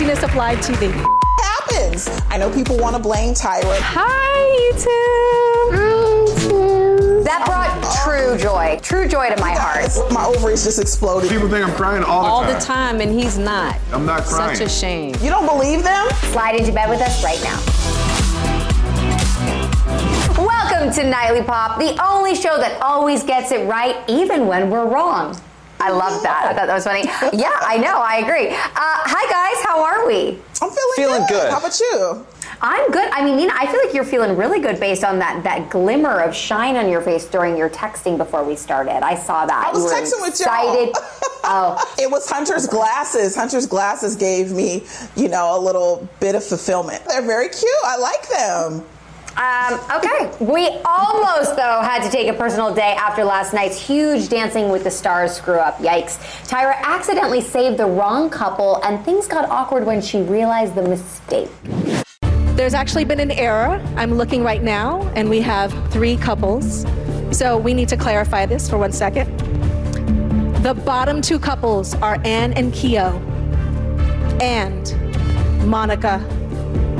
Craziness of live TV. happens. I know people want to blame Tyra. Hi, YouTube. That brought true joy, true joy to my heart. My ovaries just exploded. People think I'm crying all the All time. the time, and he's not. I'm not crying. Such a shame. You don't believe them? Slide into bed with us right now. Welcome to Nightly Pop, the only show that always gets it right, even when we're wrong. I love that. I thought that was funny. Yeah, I know. I agree. Uh, hi, guys. How are we? I'm feeling, Feeling good. How about you? I'm good. I mean, Nina, I feel like you're feeling really good based on that that glimmer of shine on your face during your texting before we started. I saw that. I was you were texting with y'all. excited. oh, It was Hunter's glasses. Hunter's glasses gave me, you know, a little bit of fulfillment. They're very cute. I like them. Um, okay. We almost, though, had to take a personal day after last night's huge Dancing with the Stars screw up. Yikes. Tyra accidentally saved the wrong couple, and things got awkward when she realized the mistake. There's actually been an error. I'm looking right now, and we have three couples. So we need to clarify this for one second. The bottom two couples are Anne and Keo, and Monica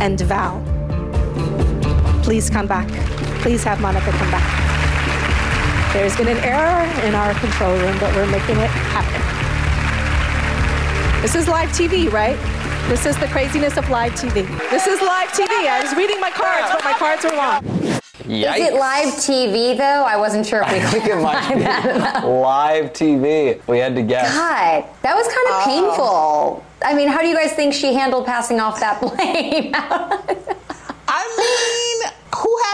and Val. Please come back. Please have Monica come back. There's been an error in our control room, but we're making it happen. This is live TV, right? This is the craziness of live TV. This is live TV. I was reading my cards, but my cards were wrong. Yikes. Is it live TV, though? I wasn't sure if we I think could it might find be that. live TV. We had to guess. God, that was kind of oh. painful. I mean, how do you guys think she handled passing off that blame?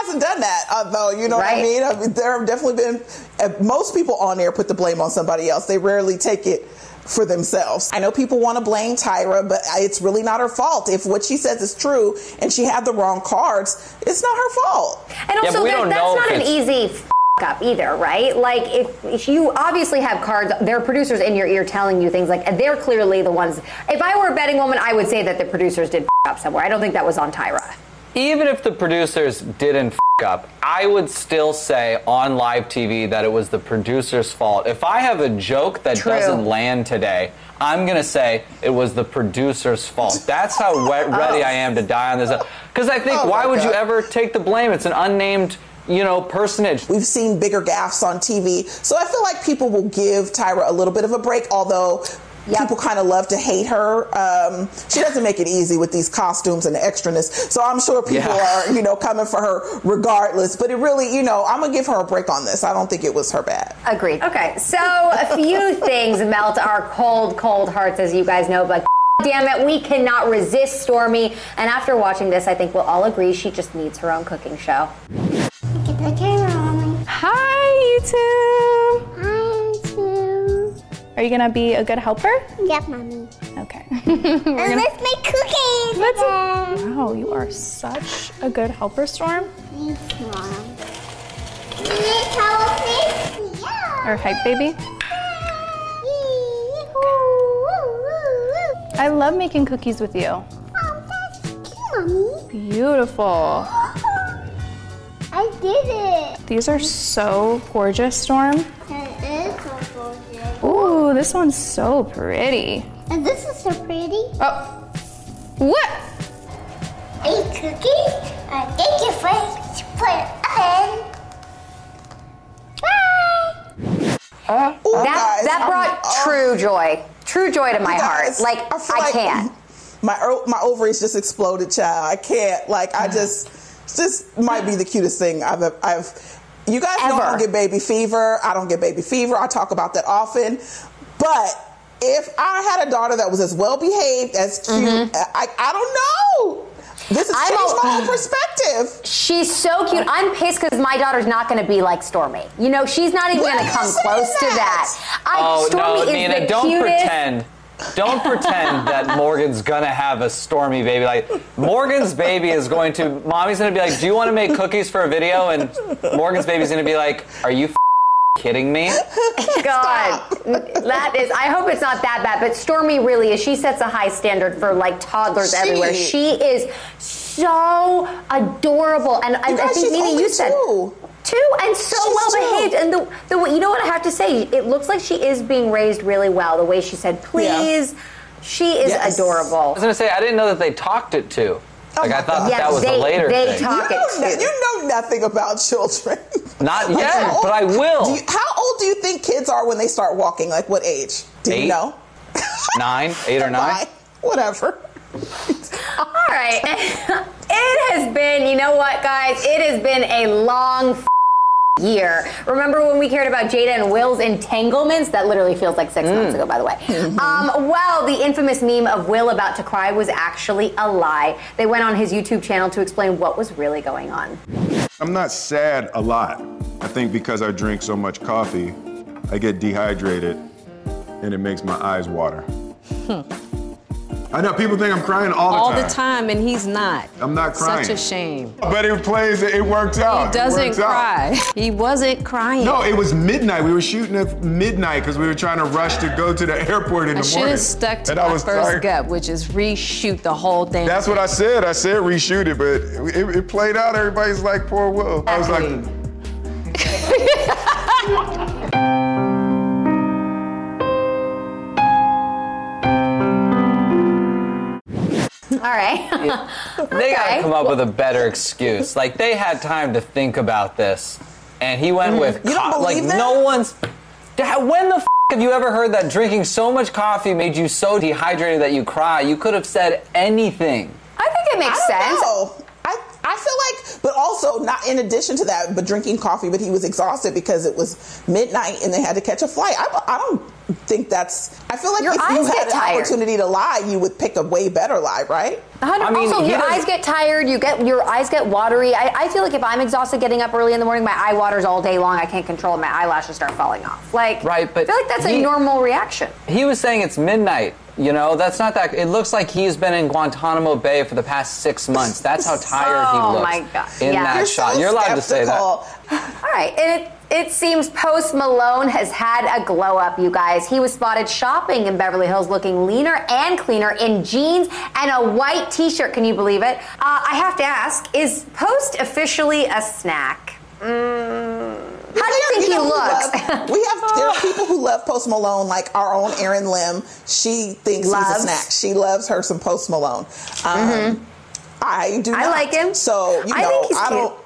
I mean, who hasn't done that? Uh, though, you know what I mean? I mean? There have definitely been uh, most people on there put the blame on somebody else. They rarely take it for themselves. I know people want to blame Tyra, but it's really not her fault. If what she says is true and she had the wrong cards, it's not her fault. And also, but we that, don't that's know not an easy f- up either, right? Like, if, if you obviously have cards, there are producers in your ear telling you things like, they're clearly the ones. If I were a betting woman, I would say that the producers did f- up somewhere. I don't think that was on Tyra. Even if the producers didn't f- up, I would still say on live TV that it was the producer's fault. If I have a joke that True. doesn't land today, I'm gonna say it was the producer's fault. That's how we- oh. ready I am to die on this. Because I think, Oh why would you ever take the blame? It's an unnamed, you know, personage. We've seen bigger gaffes on TV. So I feel like people will give Tyra a little bit of a break, although Yep. people kind of love to hate her. Um, she doesn't make it easy with these costumes and the extraness. So I'm sure people Yeah. are, you know, coming for her regardless. But it really, you know, I'm going to give her a break on this. I don't think it was her bad. Agreed. Okay, so a few things melt our cold, cold hearts, as you guys know, but damn it, we cannot resist Stormi. And after watching this, I think we'll all agree she just needs her own cooking show. Get that came on. Hi, YouTube. Are you gonna be a good helper? Yep, mommy. Okay. And let's make cookies. Let's- wow, you are such a good helper, Storm. Thanks, mom. You need towel, please? Yeah. Or hype baby. I love making cookies with you. Oh, that's cute, mommy. Beautiful. I did it. These are so gorgeous, Storm. It is so gorgeous. Ooh, this one's so pretty. And this is so pretty. Oh, what? A cookie? Uh, thank you for put in. Bye. Ooh, That, guys, that I'm- brought oh, true joy True joy to my You heart. Like feel I can't. My my ovaries just exploded, child. I can't. Like I just, this might be the cutest thing I've I've. You guys know I don't get baby fever. I don't get baby fever. I talk about that often, but. If I had a daughter that was as well behaved, as cute, I, I don't know. This has Mm-hmm. I'm changed my whole perspective. She's so cute. I'm pissed because my daughter's not going to be like Stormi. You know, she's not even going to come saying close to that? that. I, Oh Stormi no, is Nina! the don't cutest. pretend. Don't pretend that Morgan's gonna have a stormy baby. Like Morgan's baby is going to. Mommy's gonna be like, "Do you want to make cookies for a video?" And Morgan's baby's gonna be like, "Are you f- kidding me?" God, that is. I hope it's not that bad, but Stormi really is. She sets a high standard for like toddlers She- everywhere. She is so adorable, and, and I guys, think she's Nina, only you said two. two, and so She's well two. behaved. And the, the you know what I have to say, it looks like she is being raised really well. The way she said please, she is Yes. adorable. I was gonna say I didn't know that they talked it too. Like I my thought God. that, Yes, that was they- a later they thing. talk- You know, too. you know nothing about children. Not Like, yet, old- but I will. do you- how old do you think kids are when they start walking? Like what age? Do Eight? you know? Nine, eight or nine. Whatever. All right. It has been, you know what, guys? It has been a long f- year. Remember when we cared about Jada and Will's entanglements? That literally feels like six months ago, by the way. Um, well, the infamous meme of Will about to cry was actually a lie. They went on his YouTube channel to explain what was really going on. I'm not sad a lot. I think because I drink so much coffee, I get dehydrated and it makes my eyes water. I know people think I'm crying all the all time. the time, and he's not. I'm not crying. Such a shame. But it plays, it worked out. He doesn't works out. cry. He wasn't crying. No, it was midnight. We were shooting at midnight because we were trying to rush to go to the airport in I the should morning. have stuck to And I my was first tired. gut, which is reshoot the whole thing. That's what I said. I said reshoot it, but it, it played out. Everybody's like, poor Will. I was like, All right. They gotta come up with a better excuse. Like they had time to think about this, and he went mm-hmm. with You don't co- like that? no one's. When the f- have you ever heard that drinking so much coffee made you so dehydrated that you cry? You could have said anything. I think it makes I don't sense. know. I, I feel like, but also not in addition to that, but drinking coffee, but he was exhausted because it was midnight and they had to catch a flight. I, I don't think that's, I feel like Your if you had get an tired. opportunity to lie, you would pick a way better lie, right? I mean, also, your eyes get tired. You get your eyes get watery. I, I feel like if I'm exhausted getting up early in the morning, my eye waters all day long. I can't control it. My eyelashes start falling off. Like, Right, but I feel like that's he- a normal reaction. He was saying it's midnight. You know, that's not that. It looks like he's been in Guantanamo Bay for the past six months. That's how tired he Oh, looks my God. in Yeah. that You're shot. so You're allowed to say that. All right, and it, it seems Post Malone has had a glow up, you guys. He was spotted shopping in Beverly Hills looking leaner and cleaner in jeans and a white t shirt. Can you believe it? Uh, I have to ask is Post officially a snack? Mm. How do you think he know who looks? love- we have love Post Malone, like our own Erin Lim. She thinks Loves. he's a snack. She loves her some Post Malone. Um, I do. I not. like him. So you I know, think he's I don't.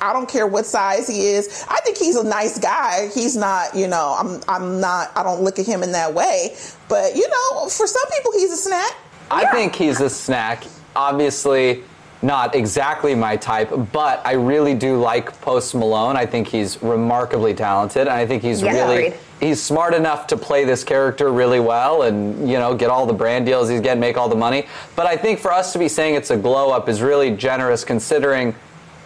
I don't care what size he is. I think he's a nice guy. He's not, you know, I'm I'm not I don't look at him in that way. But, you know, for some people he's a snack. I think he's a snack. Obviously, not exactly my type, but I really do like Post Malone. I think he's remarkably talented, and I think he's Yeah, really agreed. he's smart enough to play this character really well, and you know get all the brand deals he's getting, make all the money. But I think for us to be saying it's a glow up is really generous, considering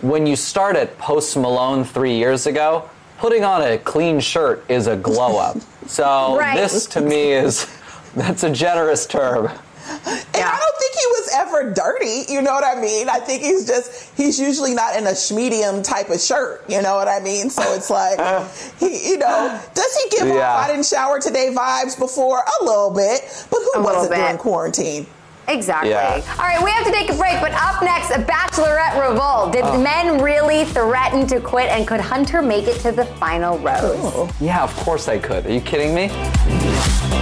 when you start at Post Malone three years ago. Putting on a clean shirt is a glow up. So Right. this to me is that's a generous term. And ever dirty. You know what I mean? I think he's just he's usually not in a medium type of shirt. You know what I mean? So it's like uh. he, you know, does he give Yeah. off I didn't shower today vibes before a little bit? But who A wasn't bit. during quarantine? Exactly. Yeah. All right, we have to take a break, but up next, a bachelorette revolt. Did oh. men really threaten to quit, and could Hunter make it to the final rose? Yeah, of course I could. Are you kidding me?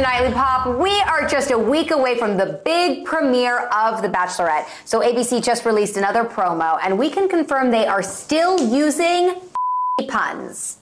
Nightly Pop. We are just a week away from the big premiere of The Bachelorette. So ABC just released another promo, and we can confirm they are still using puns.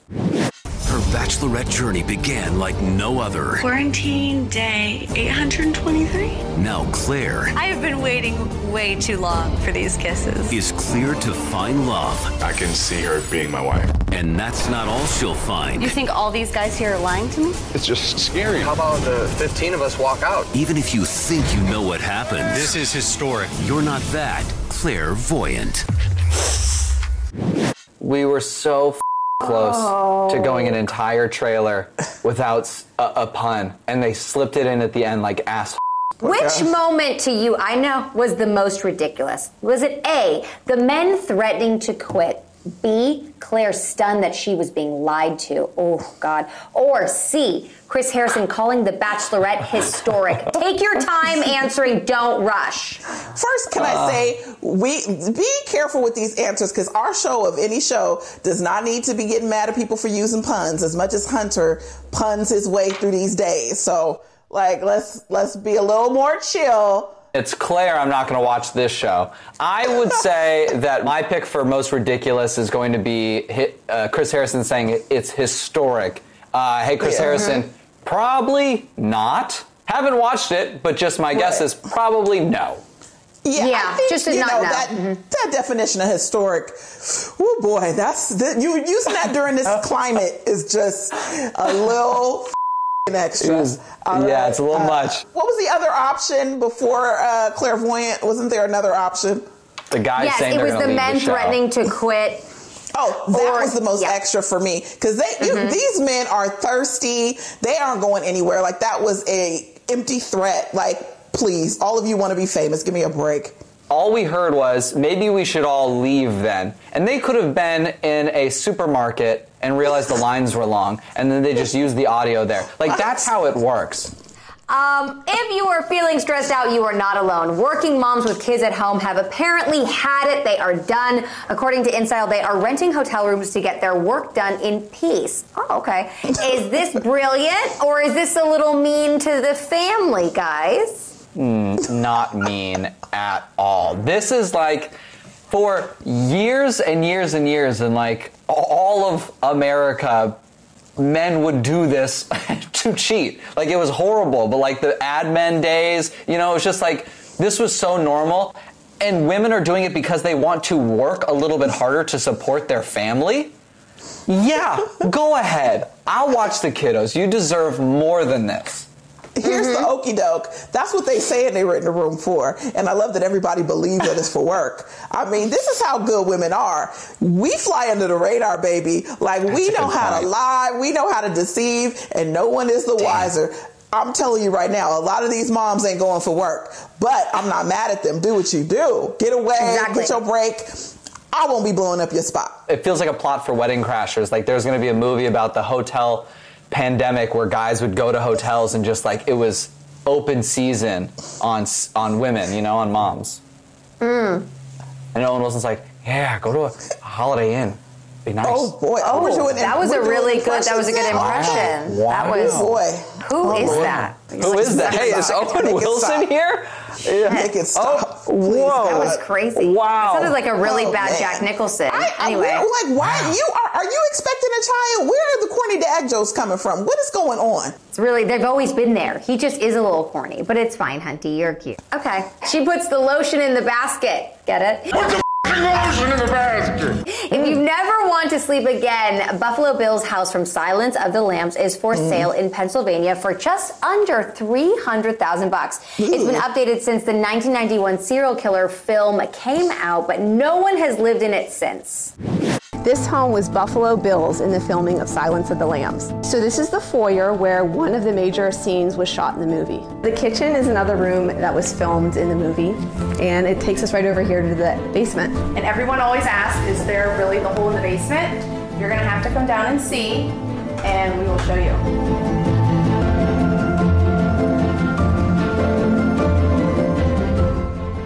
Her bachelorette journey began like no other. Quarantine day 823. Now Clare I have been waiting way too long for these kisses. is clear to find love. I can see her being my wife. And that's not all she'll find. You think all these guys here are lying to me? It's just scary. How about the 15 of us walk out? Even if you think you know what happened, This is historic. you're not that clairvoyant. We were so f- close to going an oh. entire trailer without a pun, and they slipped it in at the end like ass. Which moment to you, I know, was the most ridiculous? Was it A, the men threatening to quit? B, Clare stunned that she was being lied to? Oh, God. Or C, Chris Harrison calling The Bachelorette historic? Take your time answering, don't rush. First, can I ah. say we be careful with these answers because our show of any show does not need to be getting mad at people for using puns as much as Hunter puns his way through these days. So, like, let's let's be a little more chill. It's Clare, I'm not going to watch this show. I would say that my pick for most ridiculous is going to be hi- uh, Chris Harrison saying it's historic. Uh, hey, Chris Yeah. Harrison, probably not. Haven't watched it, but just my guess is probably no. Yeah, Yeah, I think, just to you not know, know. that Mhm. that definition of historic. Oh boy, that's the, you using that during this climate is just a little f***ing extra. It was- All yeah, right, it's a little uh, much. What was the other option before uh, clairvoyant? Wasn't there another option? The guy yes, saying it they're was the leave men the threatening to quit. Oh, that Or- was the most yeah. extra for me because they you, Mhm. these men are thirsty. They aren't going anywhere. Like that was a empty threat. Like please, all of you want to be famous. Give me a break. All we heard was maybe we should all leave then. And they could have been in a supermarket and realized the lines were long, and then they just used the audio there. Like, that's how it works. Um, if you are feeling stressed out, you are not alone. Working moms with kids at home have apparently had it. They are done. According to InStyle, they are renting hotel rooms to get their work done in peace. Oh, okay. Is this brilliant or is this a little mean to the family, guys? Mm, not mean at all. This is like for years and years and years, and like all of America, men would do this to cheat. Like it was horrible, but like the ad men days, you know, it was just like this was so normal. And women are doing it because they want to work a little bit harder to support their family. Yeah, go ahead. I'll watch the kiddos. You deserve more than this. Here's the okey doke. That's what they said they were in the room for. And I love that everybody believes that it's for work. I mean, this is how good women are. We fly under the radar, baby. Like, we That's a know good how to lie, we know how to deceive, and no one is the wiser. I'm telling you right now, a lot of these moms ain't going for work. But I'm not mad at them. Do what you do. Get away, Exactly. get your break. I won't be blowing up your spot. it feels like a plot for Wedding Crashers. Like there's going to be a movie about the hotel pandemic where guys would go to hotels and just like it was open season on on women, you know, on moms. Mm. And Owen Wilson's like, yeah, go to a Holiday Inn, nice. Oh boy! Oh, oh we're that was a really good. That was a good impressions now? impression. That was. Oh boy. Who oh, is boy. that? Who is that? Hey, is Owen Make Wilson stop. here? Make it oh, stop. Please, whoa. That was crazy. Wow. That sounded like a really Oh, bad man. Jack Nicholson. I, I, anyway. where- like, why you are? Are you expecting a child? Where are the corny dad jokes coming from? What is going on? It's really, they've always been there. He just is a little corny, but it's fine, Hunty. You're cute. Okay. She puts the lotion in the basket. Get it? Put lotion in the basket. If you never want to sleep again, Buffalo Bill's house from Silence of the Lambs is for mm. sale in Pennsylvania for just under 300,000 bucks. It's been updated since the 1991 serial killer film came out, but no one has lived in it since. This home was Buffalo Bill's in the filming of Silence of the Lambs. So this is the foyer where one of the major scenes was shot in the movie. The kitchen is another room that was filmed in the movie, and it takes us right over here to the basement. And everyone always asks, is there really the hole in the basement? You're gonna have to come down and see, and we will show you.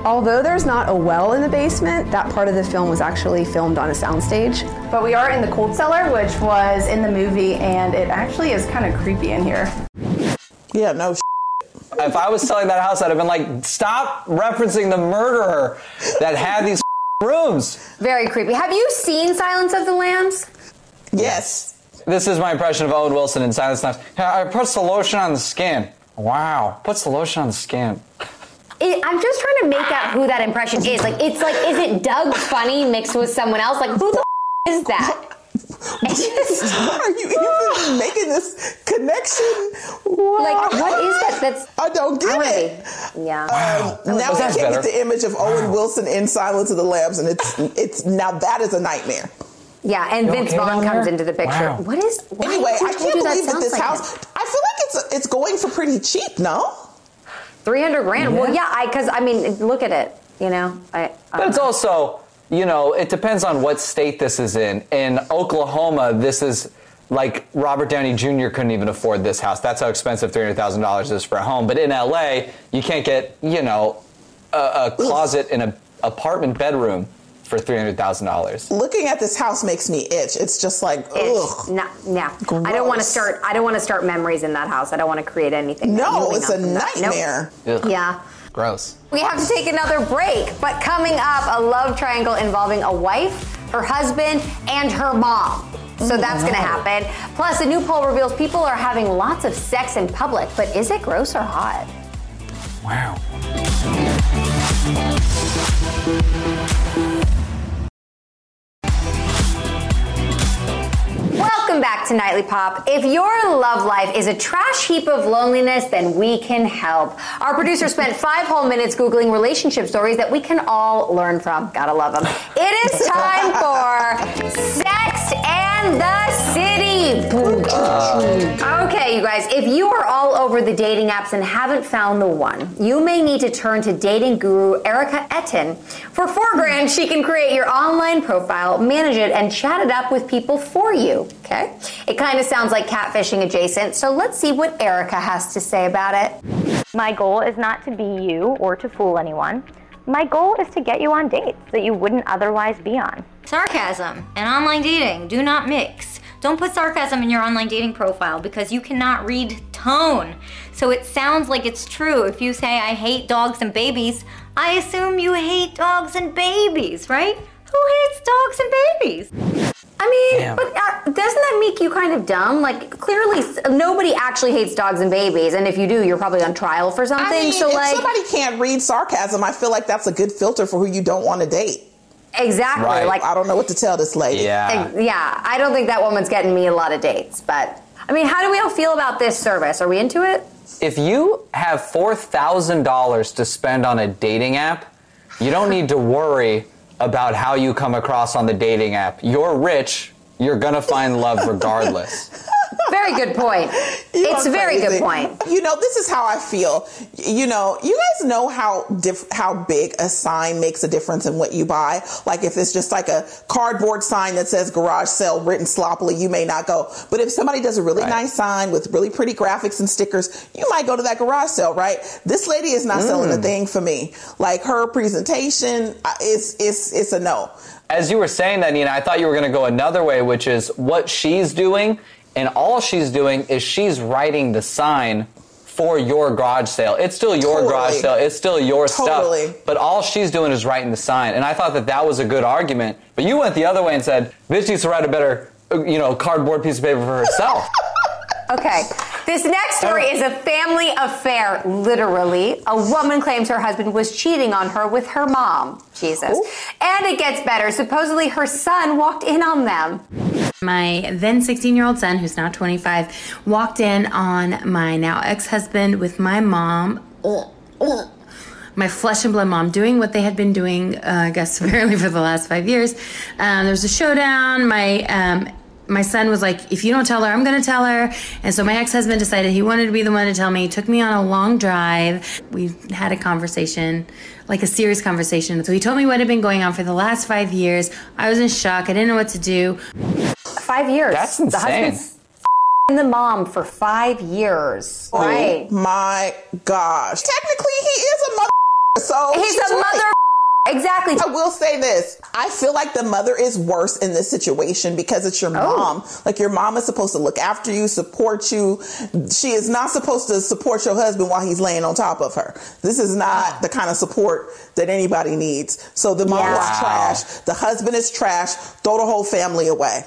Although there's not a well in the basement, that part of the film was actually filmed on a soundstage. But we are in the cold cellar, which was in the movie, and it actually is kind of creepy in here. Yeah, no. If I was selling that house, I'd have been like, stop referencing the murderer that had these rooms. Very creepy. Have you seen Silence of the Lambs? Yes. This is my impression of Owen Wilson in Silence of the Lambs. Yeah, I puts the lotion on the skin. Wow. Puts the lotion on the skin. It, I'm just trying to make out who that impression is. Like, it's like, is it Doug Funnie mixed with someone else? Like, who the f- is that? Just, Are you even making this connection? Like, what is that? That's I don't get it. Yeah. Um, now Well, I can't better. get the image of Owen Wilson in Silence of the Lambs, and it's it's now that is a nightmare. Yeah, and You Vince okay Vaughn comes into the picture. Wow. What is? Why, Anyway, I can't believe that sounds this like house. I feel like it's it's going for pretty cheap. No. Three hundred grand. Well, yeah, I because I mean, look at it. You know, I. I But it's also, you know, it depends on what state this is in. In Oklahoma, this is like Robert Downey Jr. couldn't even afford this house. That's how expensive $300,000 is for a home. But in LA, you can't get, you know, a, a closet in an apartment bedroom for $300,000. Looking at this house makes me itch. It's just like ugh. No, no. I don't want to start. I don't want to start memories in that house. I don't want to create anything. No, it's a from that. Nope. nightmare. Yeah. Gross. We have to take another break, but coming up, a love triangle involving a wife, her husband, and her mom. So that's going to happen. Plus, a new poll reveals people are having lots of sex in public, but is it gross or hot? Wow. Welcome back to Nightly Pop. If your love life is a trash heap of loneliness, then we can help. Our producer spent five whole minutes Googling relationship stories that we can all learn from. Gotta love them. It is time for Sex and the City. Okay, you guys, if you are all over the dating apps and haven't found the one, you may need to turn to dating guru Erika Ettin. For four grand, she can create your online profile, manage it, and chat it up with people for you. Okay? It kind of sounds like catfishing adjacent, so let's see what Erika has to say about it. My goal is not to be you or to fool anyone. My goal is to get you on dates that you wouldn't otherwise be on. Sarcasm and online dating do not mix. Don't put sarcasm in your online dating profile because you cannot read tone. So it sounds like it's true. If you say, I hate dogs and babies, I assume you hate dogs and babies, right? Who hates dogs and babies? I mean, but uh, doesn't that make you kind of dumb? Like, clearly, nobody actually hates dogs and babies, and if you do, you're probably on trial for something. I mean, so, if like, somebody can't read sarcasm, I feel like that's a good filter for who you don't want to date. Exactly. Like, I don't know what to tell this lady. Ex- yeah, I don't think that woman's getting me a lot of dates, but I mean, how do we all feel about this service? Are we into it? If you have $4,000 to spend on a dating app, you don't need to worry about how you come across on the dating app. You're rich, you're gonna find love regardless. Very good point. It's a very good point. You know, this is how I feel. You know, you guys know how diff- how big a sign makes a difference in what you buy. Like if it's just like a cardboard sign that says garage sale written sloppily, you may not go. But if somebody does a really nice sign with really pretty graphics and stickers, you might go to that garage sale, right? This lady is not selling a Mm. thing for me. Like her presentation uh, is is it's a no. As you were saying that, Nina, I thought you were gonna go another way, which is what she's doing, and all she's doing is she's writing the sign for your garage sale. It's still your Totally. garage sale. It's still your Totally. stuff. But all she's doing is writing the sign. And I thought that that was a good argument. But you went the other way and said, bitch needs to write a better, uh, you know, cardboard piece of paper for herself. Okay. This next story is a family affair, literally. A woman claims her husband was cheating on her with her mom. Jesus. And it gets better. Supposedly her son walked in on them. My then 16 year old son, who's now 25, walked in on my now ex husband with my mom. my flesh and blood mom doing what they had been doing, uh, I guess, apparently for the last five years. Um, there was a showdown. My um, my son was like, if you don't tell her, I'm going to tell her. And so my ex husband decided he wanted to be the one to tell me. He took me on a long drive. We had a conversation, like a serious conversation. So he told me what had been going on for the last five years. I was in shock. I didn't know what to do. Five years. That's The insane. husband's f***ing the mom for five years. Oh right. Oh my gosh. Technically, he is a mother. So He's a right. mother. Exactly. I will say this. I feel like the mother is worse in this situation because it's your Oh. mom. Like your mom is supposed to look after you, support you. She is not supposed to support your husband while he's laying on top of her. This is not the kind of support that anybody needs. So the mom Yeah. is trash. The husband is trash. Throw the whole family away.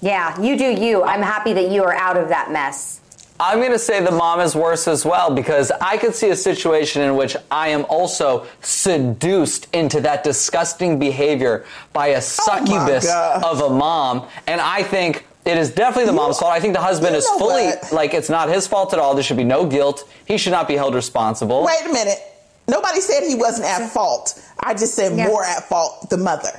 Yeah, you do you. I'm happy that you are out of that mess. I'm going to say the mom is worse as well because I could see a situation in which I am also seduced into that disgusting behavior by a oh succubus God. of a mom. And I think it is definitely the mom's fault. I think the husband you is fully, what? like, it's not his fault at all. There should be no guilt. He should not be held responsible. Wait a minute. Nobody said he wasn't at fault. I just said Yeah. more at fault the mother.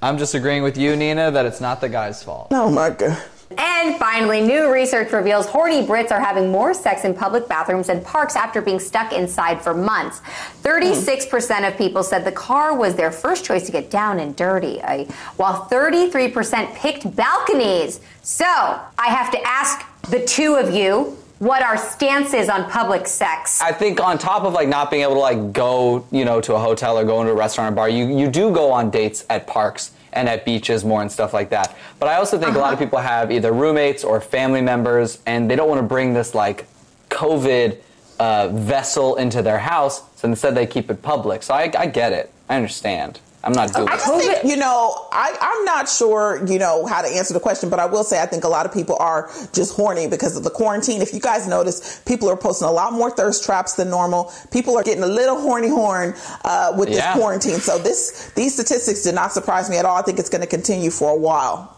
I'm just agreeing with you, Nina, that it's not the guy's fault. Oh my god. And finally, new research reveals horny Brits are having more sex in public bathrooms and parks after being stuck inside for months. 36% of people said the car was their first choice to get down and dirty, uh, while 33% picked balconies. So, I have to ask the two of you what our stance is on public sex. I think on top of like not being able to like go, you know, to a hotel or go into a restaurant or bar, you, you do go on dates at parks and at beaches more and stuff like that. But I also think a lot of people have either roommates or family members and they don't want to bring this like COVID uh, vessel into their house, so instead they keep it public. So I, I get it. I understand. I'm not doing I it. just think, you know, I, I'm not sure, you know, how to answer the question, but I will say I think a lot of people are just horny because of the quarantine. If you guys notice, people are posting a lot more thirst traps than normal. People are getting a little horny horn uh, with Yeah. this quarantine. So this these statistics did not surprise me at all. I think it's going to continue for a while.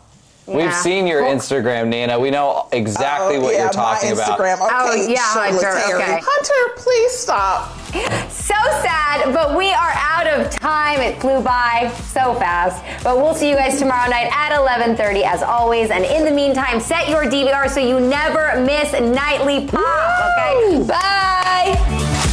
We've seen your Instagram, Nina. We know exactly Oh, what yeah, you're talking my about. Oh, okay, Oh, yeah, Hunter, okay. Hunter, please stop. So sad, but we are out of time. It flew by so fast. But we'll see you guys tomorrow night at 11:30 as always. And in the meantime, set your DVR so you never miss nightly pop. Okay. Bye.